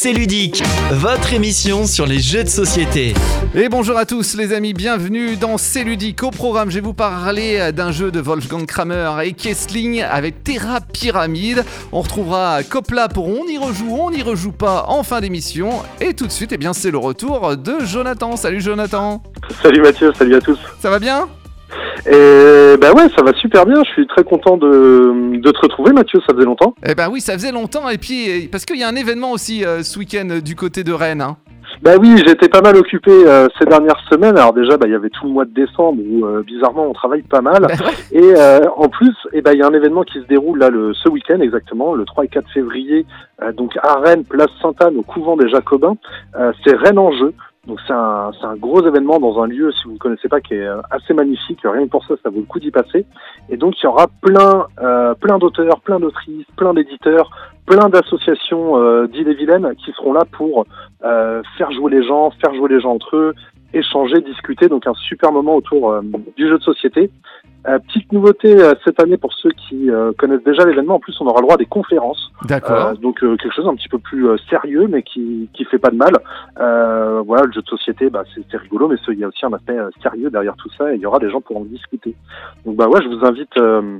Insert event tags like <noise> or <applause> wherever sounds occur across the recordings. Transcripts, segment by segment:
C'est ludique, votre émission sur les jeux de société. Et bonjour à tous les amis, bienvenue dans C'est ludique. Au programme, je vais vous parler d'un jeu de Wolfgang Kramer et Kessling avec Terra Pyramide. On retrouvera Copla pour On y rejoue, on n'y rejoue pas en fin d'émission. Et tout de suite, eh bien, c'est le retour de Jonathan. Salut Jonathan. Salut Mathieu, salut à tous. Ça va bien? Et bah ouais, ça va super bien. Je suis très content de, de te retrouver, Mathieu. Ça faisait longtemps. Eh ben oui, ça faisait longtemps. Et puis, parce qu'il y a un événement aussi euh, ce week-end euh, du côté de Rennes. hein. Bah oui, j'étais pas mal occupé euh, ces dernières semaines. Alors déjà, bah il y avait tout le mois de décembre où euh, bizarrement on travaille pas mal. Bah ouais. Et euh, en plus, eh ben il y a un événement qui se déroule là le ce week-end exactement, le 3 et 4 février, euh, donc à Rennes, place Sainte-Anne, au couvent des Jacobins. Euh, c'est Rennes en jeu. Donc c'est un, c'est un gros événement dans un lieu, si vous ne connaissez pas, qui est euh, assez magnifique. Rien que pour ça, ça vaut le coup d'y passer. Et donc il y aura plein, euh, plein d'auteurs, plein d'autrices, plein d'éditeurs, plein d'associations euh, d'île-et-Vilaine qui seront là pour euh, faire jouer les gens, faire jouer les gens entre eux, échanger, discuter. Donc un super moment autour euh, du jeu de société. Euh, petite nouveauté euh, cette année pour ceux qui euh, connaissent déjà l'événement. En plus, on aura le droit à des conférences. D'accord. Euh, donc euh, quelque chose un petit peu plus euh, sérieux, mais qui qui fait pas de mal. Euh, voilà, le jeu de société, bah c'est rigolo, mais il y a aussi un aspect euh, sérieux derrière tout ça, et il y aura des gens pour en discuter. Donc bah ouais, je vous invite. euh,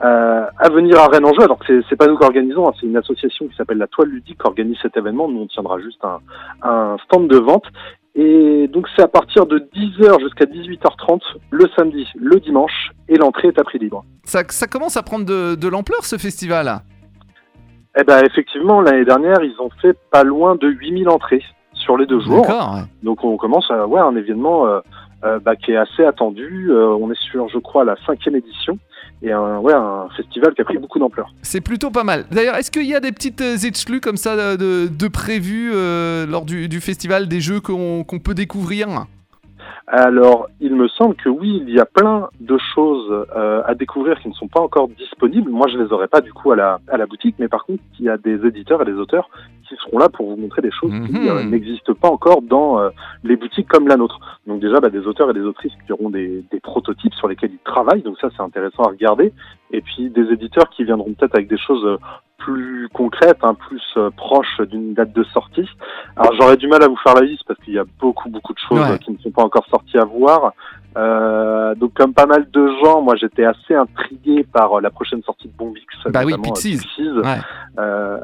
à venir à Rennes en jeu, alors c'est- c'est pas nous qui organisons, hein, c'est une association qui s'appelle la Toile Ludique qui organise cet événement. Nous, on tiendra juste un, un stand de vente. Et donc, c'est à partir de 10h jusqu'à 18h30 le samedi, le dimanche, et l'entrée est à prix libre. Ça, ça commence à prendre de, de l'ampleur ce festival. Eh ben, effectivement, l'année dernière, ils ont fait pas loin de 8000 entrées sur les deux jours. D'accord. ouais. Donc, on commence à ouais, un événement euh, euh, bah, qui est assez attendu. Euh, on est sur, je crois, la cinquième édition. Et un, ouais, un festival qui a pris beaucoup d'ampleur. C'est plutôt pas mal. D'ailleurs, est-ce qu'il y a des petites euh, exclus comme ça de, de, de prévues euh, lors du, festival, des jeux qu'on peut découvrir? Alors, il me semble que oui, il y a plein de choses euh, à découvrir qui ne sont pas encore disponibles. Moi, je les aurais pas du coup à la, à la boutique, mais par contre, il y a des éditeurs et des auteurs qui seront là pour vous montrer des choses qui Mhm. euh, n'existent pas encore dans euh, les boutiques comme la nôtre. Donc déjà, bah, des auteurs et des autrices qui auront des, des prototypes sur lesquels ils travaillent, donc ça, c'est intéressant à regarder. Et puis des éditeurs qui viendront peut-être avec des choses euh, plus concrètes, hein, plus euh, proches d'une date de sortie. Alors j'aurais du mal à vous faire la liste parce qu'il y a beaucoup beaucoup de choses Ouais. euh, qui ne sont pas encore sorties à voir. Euh, donc comme pas mal de gens, moi j'étais assez intrigué par euh, la prochaine sortie de Bombix. Bah oui, euh, Pixies. Pixies. Ouais. Euh,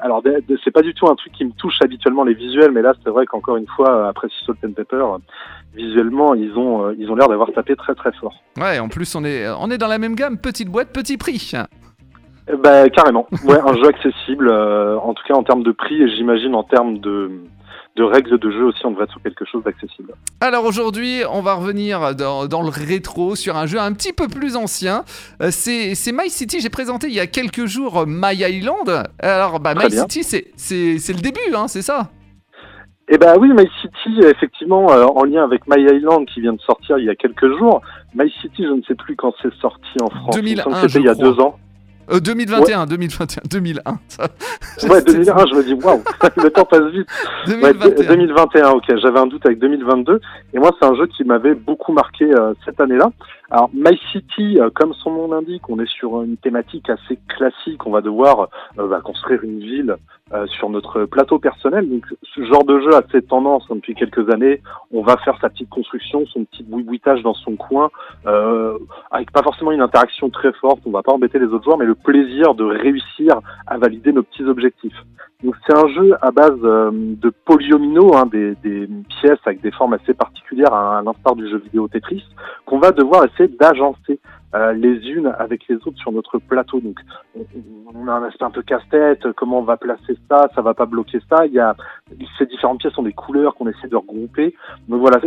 alors c'est pas du tout un truc qui me touche habituellement les visuels, mais là c'est vrai qu'encore une fois après Salt and Pepper, visuellement ils ont ils ont l'air d'avoir tapé très très fort. Ouais, en plus, on est, on est dans la même gamme, petite boîte, petit prix. Euh, Bah carrément, ouais, un jeu accessible, euh, en tout cas en termes de prix et j'imagine en termes de de règles de jeu aussi, on devrait être sur quelque chose d'accessible. Alors aujourd'hui, on va revenir dans, dans le rétro sur un jeu un petit peu plus ancien. Euh, c'est My City, j'ai présenté il y a quelques jours My Island. Alors, bah, My bien. City, c'est- le début, hein, c'est ça? Eh ben oui, My City, effectivement, euh, en lien avec My Island qui vient de sortir il y a quelques jours. My City, je ne sais plus quand c'est sorti en France. Il me semble 2001, que c'était je il y a crois. deux ans. Euh, 2021, 2021, 2001. ça. Ouais, <laughs> 2001, je me dis, waouh, <laughs> le temps passe vite. Ouais, 2021. 2021, ok. J'avais un doute avec 2022. Et moi, c'est un jeu qui m'avait beaucoup marqué euh, cette année-là. Alors, My City, euh, comme son nom l'indique, on est sur une thématique assez classique. On va devoir euh, bah, construire une ville sur notre plateau personnel. Donc, ce genre de jeu a cette tendance hein, depuis quelques années. On va faire sa petite construction, son petit boui-boitage dans son coin, avec pas forcément une interaction très forte. On va pas embêter les autres joueurs, mais le plaisir de réussir à valider nos petits objectifs. Donc c'est un jeu à base euh, de polyomino, hein, des, des pièces avec des formes assez particulières, à, à l'instar du jeu vidéo Tetris, qu'on va devoir essayer d'agencer euh, les unes avec les autres sur notre plateau. Donc on, a un aspect un peu casse-tête, comment on va placer ça, ça va pas bloquer ça. Il y a ces différentes pièces ont des couleurs qu'on essaie de regrouper. Donc voilà,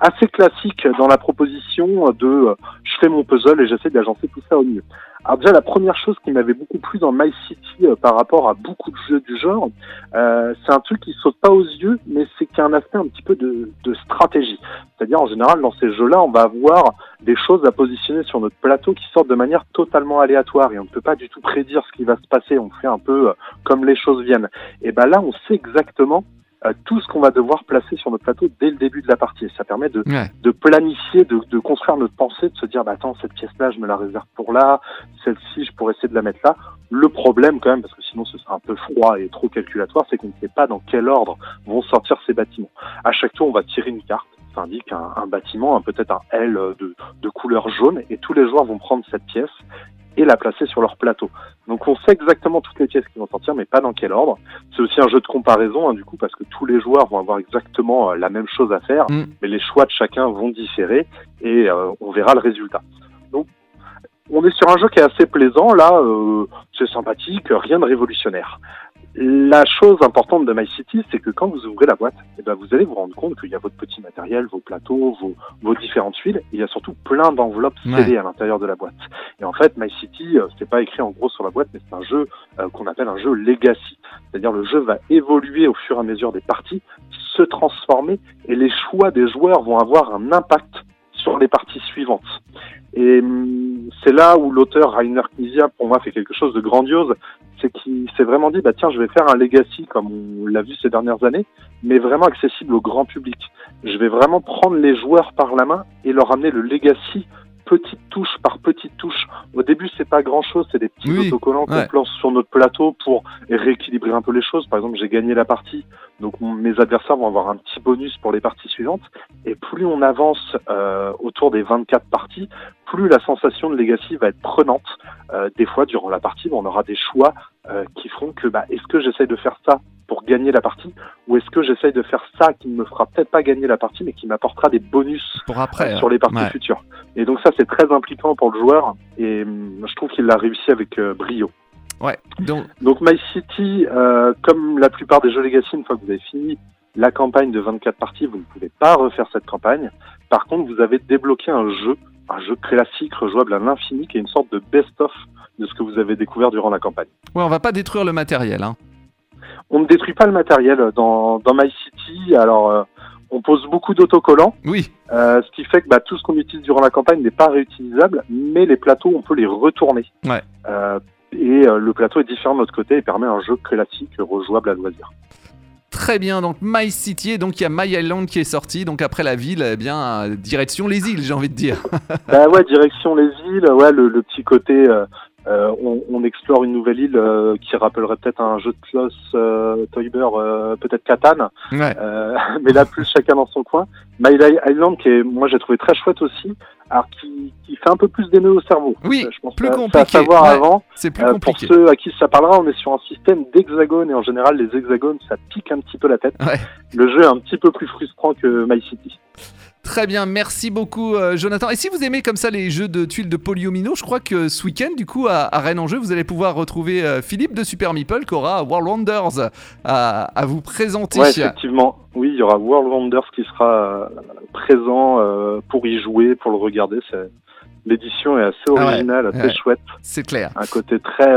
assez classique dans la proposition de euh, je fais mon puzzle et j'essaie d'agencer tout ça au mieux. Alors déjà la première chose qui m'avait beaucoup plu dans My City euh, par rapport à beaucoup de jeux du genre, euh, c'est un truc qui saute pas aux yeux, mais c'est qu'il y a un aspect un petit peu de, de stratégie. C'est-à-dire en général dans ces jeux-là, on va avoir des choses à positionner sur notre plateau qui sortent de manière totalement aléatoire et on ne peut pas du tout prédire ce qui va se passer. On fait un peu euh, comme les choses viennent. Et ben là, on sait exactement euh, tout ce qu'on va devoir placer sur notre plateau dès le début de la partie. Et ça permet de, Ouais. de planifier, de, de construire notre pensée, de se dire, bah, attends, cette pièce-là, je me la réserve pour là, celle-ci, je pourrais essayer de la mettre là. Le problème, quand même, parce que sinon ce sera un peu froid et trop calculatoire, c'est qu'on ne sait pas dans quel ordre vont sortir ces bâtiments. À chaque tour, on va tirer une carte. Ça indique un, un bâtiment, un- peut-être un L de, de couleur jaune, et tous les joueurs vont prendre cette pièce et la placer sur leur plateau. Donc on sait exactement toutes les pièces qui vont sortir, mais pas dans quel ordre. C'est aussi un jeu de comparaison, hein, du coup, parce que tous les joueurs vont avoir exactement euh, la même chose à faire, Mm. mais les choix de chacun vont différer, et euh, on verra le résultat. Donc on est sur un jeu qui est assez plaisant, là, euh, c'est sympathique, rien de révolutionnaire. La chose importante de My City, c'est que quand vous ouvrez la boîte, eh ben, vous allez vous rendre compte qu'il y a votre petit matériel, vos plateaux, vos, vos différentes tuiles. Il y a surtout plein d'enveloppes scellées à l'intérieur de la boîte. Et en fait, My City, euh, c'est pas écrit en gros sur la boîte, mais c'est un jeu euh, qu'on appelle un jeu legacy. C'est-à-dire le jeu va évoluer au fur et à mesure des parties, se transformer, et les choix des joueurs vont avoir un impact sur les parties suivantes. Et hum, c'est là où l'auteur Rainer Knizia, pour moi, fait quelque chose de grandiose. C'est qu'il s'est vraiment dit, bah tiens, je vais faire un legacy comme on l'a vu ces dernières années, mais vraiment accessible au grand public. Je vais vraiment prendre les joueurs par la main et leur amener le legacy petite touche par petite touche. Au début, c'est pas grand chose, c'est des petits Oui, autocollants qu'on place sur notre plateau pour rééquilibrer un peu les choses. Par exemple, j'ai gagné la partie, donc mes adversaires vont avoir un petit bonus pour les parties suivantes. Et plus on avance euh, autour des 24 parties, plus la sensation de legacy va être prenante. Euh, des fois, durant la partie, on aura des choix euh, qui feront que, bah, est-ce que j'essaye de faire ça pour gagner la partie, ou est-ce que j'essaye de faire ça qui ne me fera peut-être pas gagner la partie, mais qui m'apportera des bonus Pour après. euh, sur les parties ouais. futures. Et donc ça, c'est très impliquant pour le joueur, et hum, je trouve qu'il l'a réussi avec euh, brio. Ouais. Donc, Donc My City, euh, comme la plupart des jeux Legacy, une fois que vous avez fini la campagne de 24 parties, vous ne pouvez pas refaire cette campagne. Par contre, vous avez débloqué un jeu, un jeu classique, rejouable à l'infini, qui est une sorte de best-of de ce que vous avez découvert durant la campagne. ouais, on va pas détruire le matériel. Hein. On ne détruit pas le matériel dans, dans My City, alors euh, on pose beaucoup d'autocollants, Oui. euh, ce qui fait que bah, tout ce qu'on utilise durant la campagne n'est pas réutilisable, mais les plateaux, on peut les retourner. Ouais. Euh, et euh, le plateau est différent de l'autre côté et permet un jeu classique rejouable à loisir. Très bien, donc My City, et donc il y a My Island qui est sorti, donc après la ville, eh bien, direction les îles, j'ai envie de dire. <laughs> bah ouais, direction les îles, ouais, le, le petit côté, euh, on, on explore une nouvelle île euh, qui rappellerait peut-être un jeu de Klaus euh, Teuber, euh, peut-être Catan, Ouais. euh, <laughs> mais là plus chacun dans son coin. My Island, qui est, moi j'ai trouvé très chouette aussi, alors qui, qui fait un peu plus des nœuds au cerveau. Oui, Euh, je pense plus que c'est à compliqué, savoir ouais. avant. C'est plus Euh, pour compliqué. ceux à qui ça parlera, on est sur un système d'hexagones et en général les hexagones ça pique un petit peu la tête. Ouais. Le jeu est un petit peu plus frustrant que My City. Très bien, merci beaucoup euh, Jonathan. Et si vous aimez comme ça les jeux de tuiles de Polyomino, je crois que ce week-end, du coup, à, à Rennes en jeu, vous allez pouvoir retrouver euh, Philippe de Super Meeple qui aura World Wonders à, à vous présenter. Ouais, effectivement. Oui, il y aura World Wonders qui sera euh, présent euh, pour y jouer, pour le regarder. C'est- L'édition est assez Ah ouais, originale, assez ouais. chouette. C'est clair. Un côté très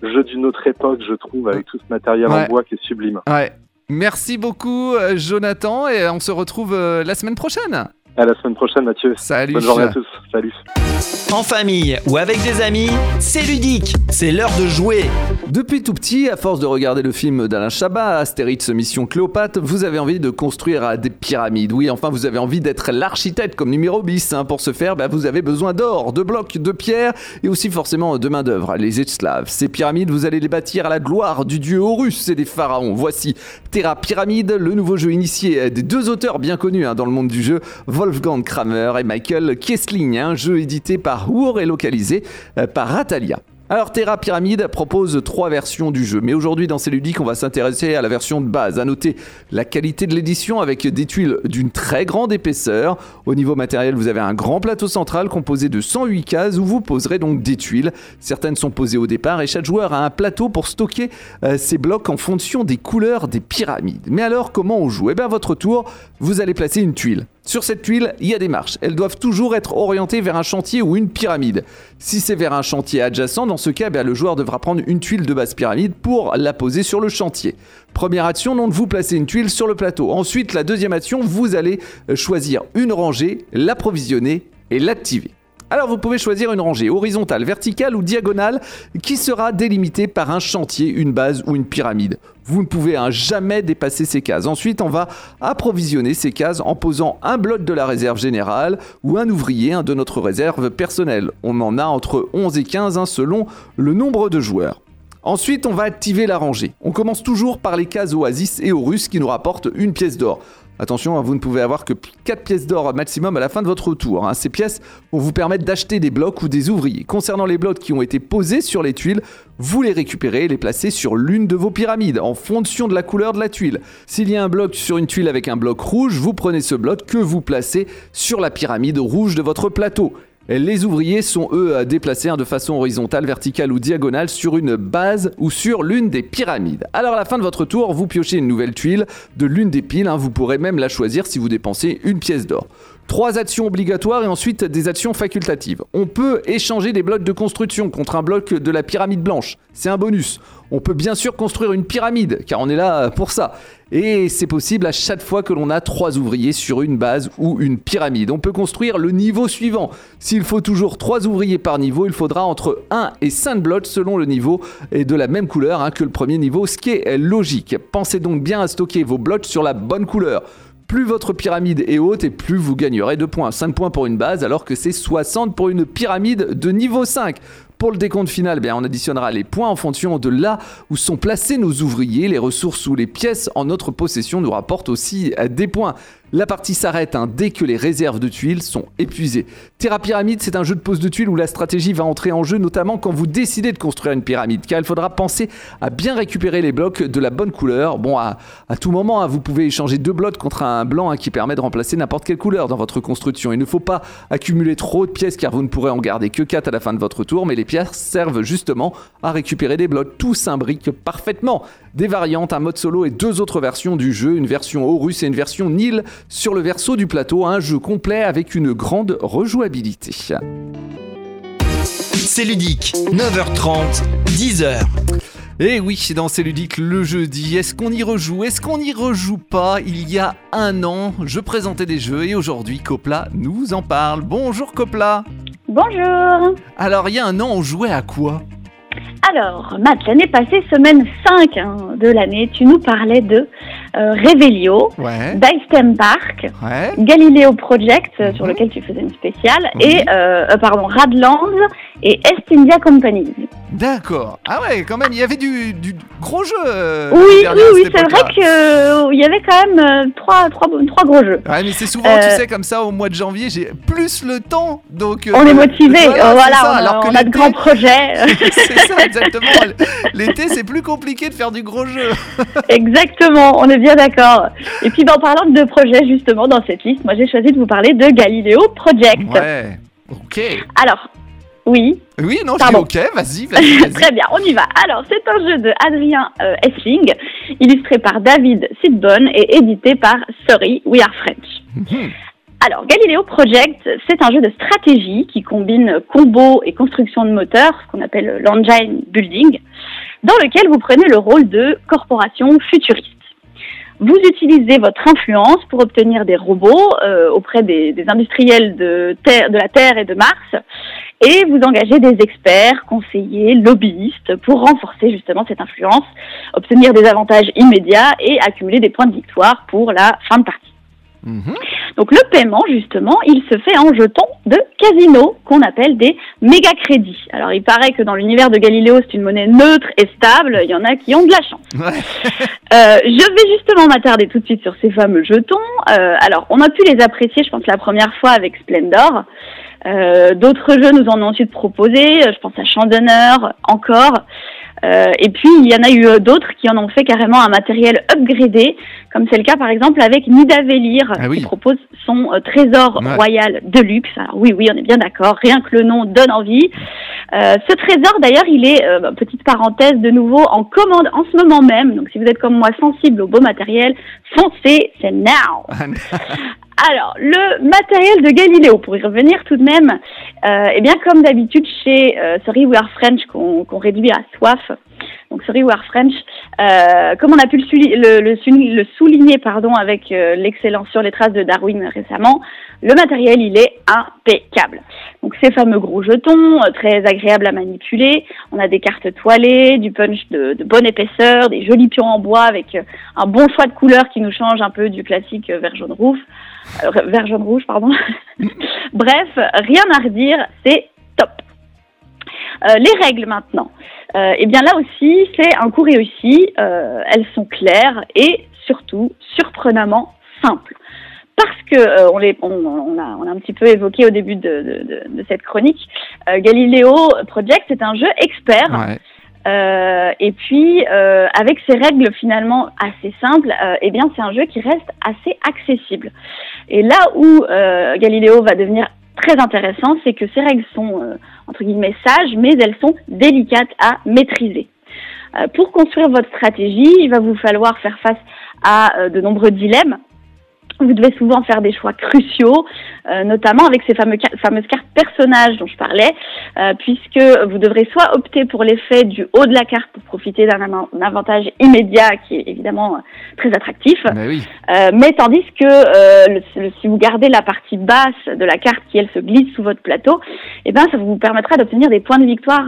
jeu d'une autre époque, je trouve, avec tout ce matériel Ouais. en bois qui est sublime. Ouais. Merci beaucoup euh, Jonathan et on se retrouve euh, la semaine prochaine. À la semaine prochaine, Mathieu. Salut. Bonne journée à tous. Salut. En famille ou avec des amis, c'est ludique. C'est l'heure de jouer. Depuis tout petit, à force de regarder le film d'Alain Chabat, Astérix Mission Cléopâtre, vous avez envie de construire des pyramides. Oui, enfin, vous avez envie d'être l'architecte comme numéro bis. hein. Pour ce faire, bah, vous avez besoin d'or, de blocs, de pierres et aussi forcément de main-d'œuvre, les esclaves. Ces pyramides, vous allez les bâtir à la gloire du dieu Horus et des pharaons. Voici Terra Pyramide, le nouveau jeu initié des deux auteurs bien connus hein, dans le monde du jeu, Wolfgang Kramer et Michael Kessling. Un jeu édité par War et localisé euh, par Atalia. Alors Terra Pyramide propose trois versions du jeu, mais aujourd'hui dans ces on va s'intéresser à la version de base. À noter la qualité de l'édition avec des tuiles d'une très grande épaisseur. Au niveau matériel vous avez un grand plateau central composé de 108 cases où vous poserez donc des tuiles. Certaines sont posées au départ et chaque joueur a un plateau pour stocker euh, ses blocs en fonction des couleurs des pyramides. Mais alors comment on joue? Eh bien à votre tour vous allez placer une tuile. Sur cette tuile, il y a des marches. Elles doivent toujours être orientées vers un chantier ou une pyramide. Si c'est vers un chantier adjacent, dans ce cas, ben, le joueur devra prendre une tuile de base pyramide pour la poser sur le chantier. Première action, donc vous placez une tuile sur le plateau. Ensuite, la deuxième action, vous allez euh, choisir une rangée, l'approvisionner et l'activer. Alors vous pouvez choisir une rangée horizontale, verticale ou diagonale qui sera délimitée par un chantier, une base ou une pyramide. Vous ne pouvez hein, jamais dépasser ces cases. Ensuite, on va approvisionner ces cases en posant un bloc de la réserve générale ou un ouvrier de notre réserve personnelle. On en a entre 11 et 15 hein, selon le nombre de joueurs. Ensuite, on va activer la rangée. On commence toujours par les cases Oasis et Horus qui nous rapportent une pièce d'or. Attention, hein, vous ne pouvez avoir que 4 pièces d'or maximum à la fin de votre tour. Hein. Ces pièces vont vous permettre d'acheter des blocs ou des ouvriers. Concernant les blocs qui ont été posés sur les tuiles, vous les récupérez et les placez sur l'une de vos pyramides en fonction de la couleur de la tuile. S'il y a un bloc sur une tuile avec un bloc rouge, vous prenez ce bloc que vous placez sur la pyramide rouge de votre plateau. Les ouvriers sont eux déplacés de façon horizontale, verticale ou diagonale sur une base ou sur l'une des pyramides. Alors à la fin de votre tour, vous piochez une nouvelle tuile de l'une des piles, hein. vous pourrez même la choisir si vous dépensez une pièce d'or. Trois actions obligatoires et ensuite des actions facultatives. On peut échanger des blocs de construction contre un bloc de la pyramide blanche. C'est un bonus. On peut bien sûr construire une pyramide, car on est là pour ça. Et c'est possible à chaque fois que l'on a trois ouvriers sur une base ou une pyramide. On peut construire le niveau suivant. S'il faut toujours trois ouvriers par niveau, il faudra entre 1 et 5 blocs selon le niveau et de la même couleur hein, que le premier niveau, ce qui est logique. Pensez donc bien à stocker vos blocs sur la bonne couleur. Plus votre pyramide est haute et plus vous gagnerez de points. 5 points pour une base alors que c'est 60 pour une pyramide de niveau 5. Pour le décompte final, bien, on additionnera les points en fonction de là où sont placés nos ouvriers. Les ressources ou les pièces en notre possession nous rapportent aussi des points. La partie s'arrête hein, dès que les réserves de tuiles sont épuisées. Terra Pyramide, c'est un jeu de pose de tuiles où la stratégie va entrer en jeu, notamment quand vous décidez de construire une pyramide, car il faudra penser à bien récupérer les blocs de la bonne couleur. Bon, à, tout moment, hein, vous pouvez échanger deux blocs contre un blanc hein, qui permet de remplacer n'importe quelle couleur dans votre construction. Il ne faut pas accumuler trop de pièces, car vous ne pourrez en garder que 4 à la fin de votre tour, mais les pièces servent justement à récupérer des blocs. Tout s'imbrique parfaitement. Des variantes, un mode solo et deux autres versions du jeu, une version Horus et une version Nil sur le verso du plateau, un jeu complet avec une grande rejouabilité. C'est ludique, 9h30, 10h. Et oui, dans C'est ludique le jeudi, est-ce qu'on y rejoue Est-ce qu'on n'y rejoue pas? Il y a un an, je présentais des jeux et aujourd'hui Copla nous en parle. Bonjour Copla Bonjour Alors il y a un an, on jouait à quoi? Alors, Matt, l'année passée, semaine 5 hein, de l'année, tu nous parlais de euh, Revelio, ouais. Park, ouais. Galileo Project, euh, sur Mhm. lequel tu faisais une spéciale, Oui. et euh, pardon, Radlands et Est India Company. D'accord. Ah ouais, quand même, il y avait du, du gros jeu. euh, oui, oui, oui, c'est vrai qu'il y avait quand même trois, trois, trois gros jeux. Ouais, mais c'est souvent, tu sais, comme ça, au mois de janvier, j'ai plus le temps, donc... On est motivé, voilà, c'est voilà, ça, on, a- alors que on a de grands projets. <laughs> c'est ça, exactement. L'été, c'est plus compliqué de faire du gros jeu. Exactement, on est bien d'accord. Et puis, ben, en parlant de projets, justement, dans cette liste, moi j'ai choisi de vous parler de Galileo Project. Ouais. Ok. Alors, oui, Oui, non, je dis ok, vas-y, vas-y, <laughs> vas-y. Très bien, on y va. Alors, c'est un jeu de Adrien euh, Essling, illustré par David Sidbon et édité par Sorry, We Are French. Mhm. Alors, Galileo Project, c'est un jeu de stratégie qui combine combo et construction de moteurs, ce qu'on appelle l'engine building, dans lequel vous prenez le rôle de corporation futuriste. Vous utilisez votre influence pour obtenir des robots euh, auprès des, des industriels de, terre, de la Terre et de Mars, et vous engagez des experts, conseillers, lobbyistes pour renforcer justement cette influence, obtenir des avantages immédiats et accumuler des points de victoire pour la fin de partie. Mhm. Donc le paiement, justement, il se fait en jetons de casino qu'on appelle des méga crédits. Alors il paraît que dans l'univers de Galiléo, c'est une monnaie neutre et stable. Il y en a qui ont de la chance. Ouais. <laughs> Euh, je vais justement m'attarder tout de suite sur ces fameux jetons. Euh, alors on a pu les apprécier, je pense, la première fois avec Splendor. Euh, D'autres jeux nous en ont ensuite proposé. Je pense à Champ d'honneur, encore. Euh, et puis il y en a eu euh, d'autres qui en ont fait carrément un matériel upgradé, comme c'est le cas par exemple avec Nidavellir, Ah oui. qui propose son euh, trésor Ouais. royal de luxe. Alors oui, oui, on est bien d'accord. Rien que le nom donne envie. Euh, ce trésor, d'ailleurs, il est, petite parenthèse, de nouveau en commande en ce moment même. Donc si vous êtes comme moi sensible au beau matériel, foncez, c'est now. <laughs> <laughs> Alors, le matériel de Galiléo, pour y revenir tout de même, euh, eh bien, comme d'habitude chez euh, Sorry We Are French, qu'on réduit à soif, Donc Sorry We Are French, euh, comme on a pu le, le, le souligner pardon, avec euh, l'excellence sur les traces de Darwin récemment, le matériel il est impeccable. Donc ces fameux gros jetons, euh, très agréables à manipuler. On a des cartes toilées, du punch de, de bonne épaisseur, des jolis pions en bois avec euh, un bon choix de couleurs qui nous change un peu du classique vert jaune rouge. Euh, vert jaune rouge, pardon. <laughs> Bref, rien à redire, c'est top. Euh, les règles maintenant. Euh, eh bien là aussi, c'est un coup réussi. Elles sont claires et surtout surprenamment simples. Parce que on, les, on, a, on a un petit peu évoqué au début de, cette chronique, Galileo Project c'est un jeu expert. Euh, et puis, euh, avec ces règles finalement assez simples, euh, eh bien, c'est un jeu qui reste assez accessible. Et là où euh, Galileo va devenir très intéressant, c'est que ces règles sont entre guillemets sages, mais elles sont délicates à maîtriser. Pour construire votre stratégie, il va vous falloir faire face à de nombreux dilemmes. Vous devez souvent faire des choix cruciaux, euh, notamment avec ces fameux fameuses cartes personnages dont je parlais, euh, puisque vous devrez soit opter pour l'effet du haut de la carte pour profiter d'un avantage immédiat qui est évidemment euh, très attractif, Mais oui. euh, mais tandis que le- le- si vous gardez la partie basse de la carte qui elle se glisse sous votre plateau, eh ben ça vous permettra d'obtenir des points de victoire,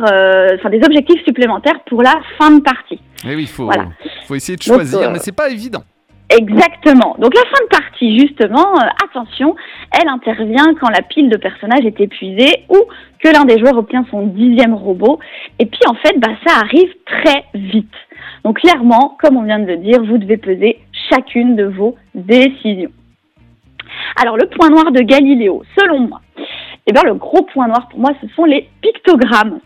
enfin des objectifs supplémentaires pour la fin de partie. Mais oui, faut, Voilà. faut essayer de Donc, choisir, euh, mais c'est pas évident. Exactement. Donc la fin de partie, justement, euh, attention, elle intervient quand la pile de personnages est épuisée ou que l'un des joueurs obtient son dixième robot. Et puis en fait, bah, ça arrive très vite. Donc clairement, comme on vient de le dire, vous devez peser chacune de vos décisions. Alors le point noir de Galiléo, selon moi, eh bien, le gros point noir pour moi, ce sont les pictogrammes.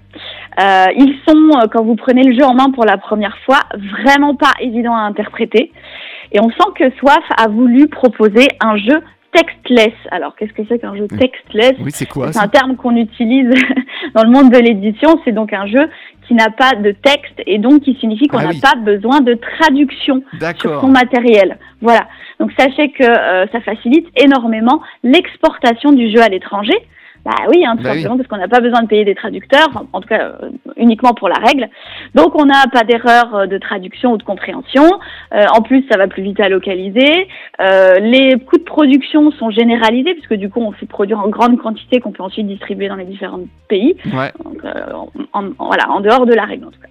Euh, ils sont, euh, quand vous prenez le jeu en main pour la première fois, vraiment pas évidents à interpréter. Et on sent que Soif a voulu proposer un jeu textless. Alors, qu'est-ce que c'est qu'un jeu textless Oui, c'est quoi C'est un terme qu'on utilise <laughs> dans le monde de l'édition. C'est donc un jeu qui n'a pas de texte et donc qui signifie qu'on Ah n'a oui. pas besoin de traduction sur son matériel. Voilà. Donc sachez que euh, ça facilite énormément l'exportation du jeu à l'étranger. Bah oui, hein, tout Bah oui. simplement parce qu'on n'a pas besoin de payer des traducteurs, enfin, en tout cas euh, uniquement pour la règle. Donc on n'a pas d'erreur euh, de traduction ou de compréhension. Euh, en plus, ça va plus vite à localiser. Euh, les coûts de production sont généralisés puisque du coup on fait produire en grande quantité qu'on peut ensuite distribuer dans les différents pays. Ouais. Donc, euh, en, en- voilà, en dehors de la règle en tout cas.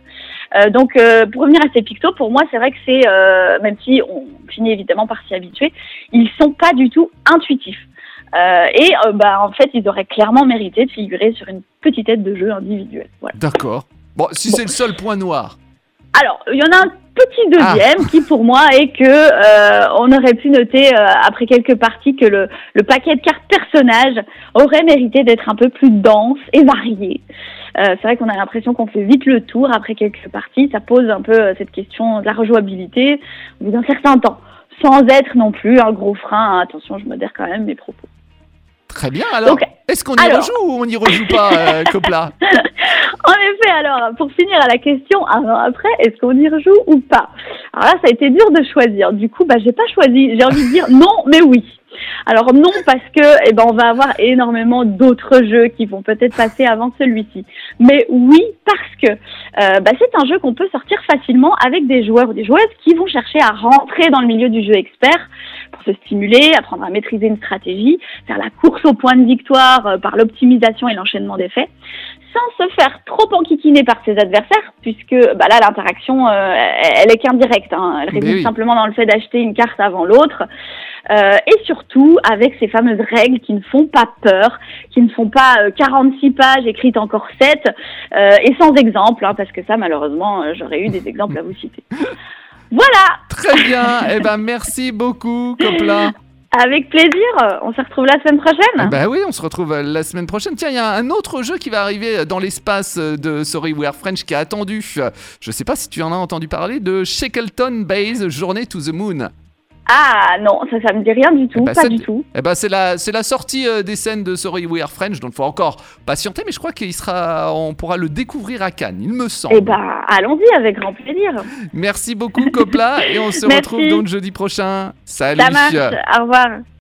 Euh, donc, euh, pour revenir à ces pictos, pour moi, c'est vrai que c'est, euh, même si on finit évidemment par s'y habituer, ils sont pas du tout intuitifs. Euh, et euh, bah, en fait, ils auraient clairement mérité de figurer sur une petite aide de jeu individuelle. Voilà. D'accord. Bon, si Bon. c'est le seul point noir. Alors, il y en a un petit deuxième qui, pour moi, est que euh, on aurait pu noter euh, après quelques parties que le, le paquet de cartes personnages aurait mérité d'être un peu plus dense et varié. Euh, c'est vrai qu'on a l'impression qu'on fait vite le tour après quelques parties. Ça pose un peu cette question de la rejouabilité au bout d'un certain temps, sans être non plus un gros frein. hein. Attention, je modère quand même mes propos. Très bien, alors. Donc, Est-ce qu'on y alors. rejoue ou on n'y rejoue pas, euh, <laughs> Copla? En effet, alors, pour finir à la question, avant, après, est-ce qu'on y rejoue ou pas? Alors là, ça a été dur de choisir. Du coup, bah, j'ai pas choisi. J'ai envie de dire <laughs> non, mais oui. Alors non, parce que, eh ben, on va avoir énormément d'autres jeux qui vont peut-être passer avant celui-ci. Mais oui, parce que euh, bah, c'est un jeu qu'on peut sortir facilement avec des joueurs ou des joueuses qui vont chercher à rentrer dans le milieu du jeu expert pour se stimuler, apprendre à maîtriser une stratégie, faire la course au point de victoire euh, par l'optimisation et l'enchaînement des faits sans se faire trop enquiquiner par ses adversaires, puisque bah là l'interaction euh, elle est qu'indirecte, hein. elle réside oui. simplement dans le fait d'acheter une carte avant l'autre, Euh, et surtout avec ces fameuses règles qui ne font pas peur, qui ne font pas euh, 46 pages écrites en corset, euh, et sans exemple, hein, parce que ça malheureusement j'aurais eu des exemples à vous citer. <laughs> Voilà, Très bien. eh ben, merci beaucoup, Copla. avec plaisir, on se retrouve la semaine prochaine. Ben oui, on se retrouve la semaine prochaine. Tiens, il y a un autre jeu qui va arriver dans l'espace de Sorry We Are French qui est attendu. Je sais pas si tu en as entendu parler de Shackleton Base Journey to the Moon. Ah non, ça ça me dit rien du tout, bah, pas ça- du tout. Eh ben c'est la c'est la sortie euh, des scènes de Sorry We Are French, donc faut encore patienter, mais je crois qu'il sera, on pourra le découvrir à Cannes, il me semble. Eh ben, allons-y avec grand plaisir. Merci beaucoup Copla et on se <laughs> retrouve donc jeudi prochain. Salut. Ça marche. Au revoir.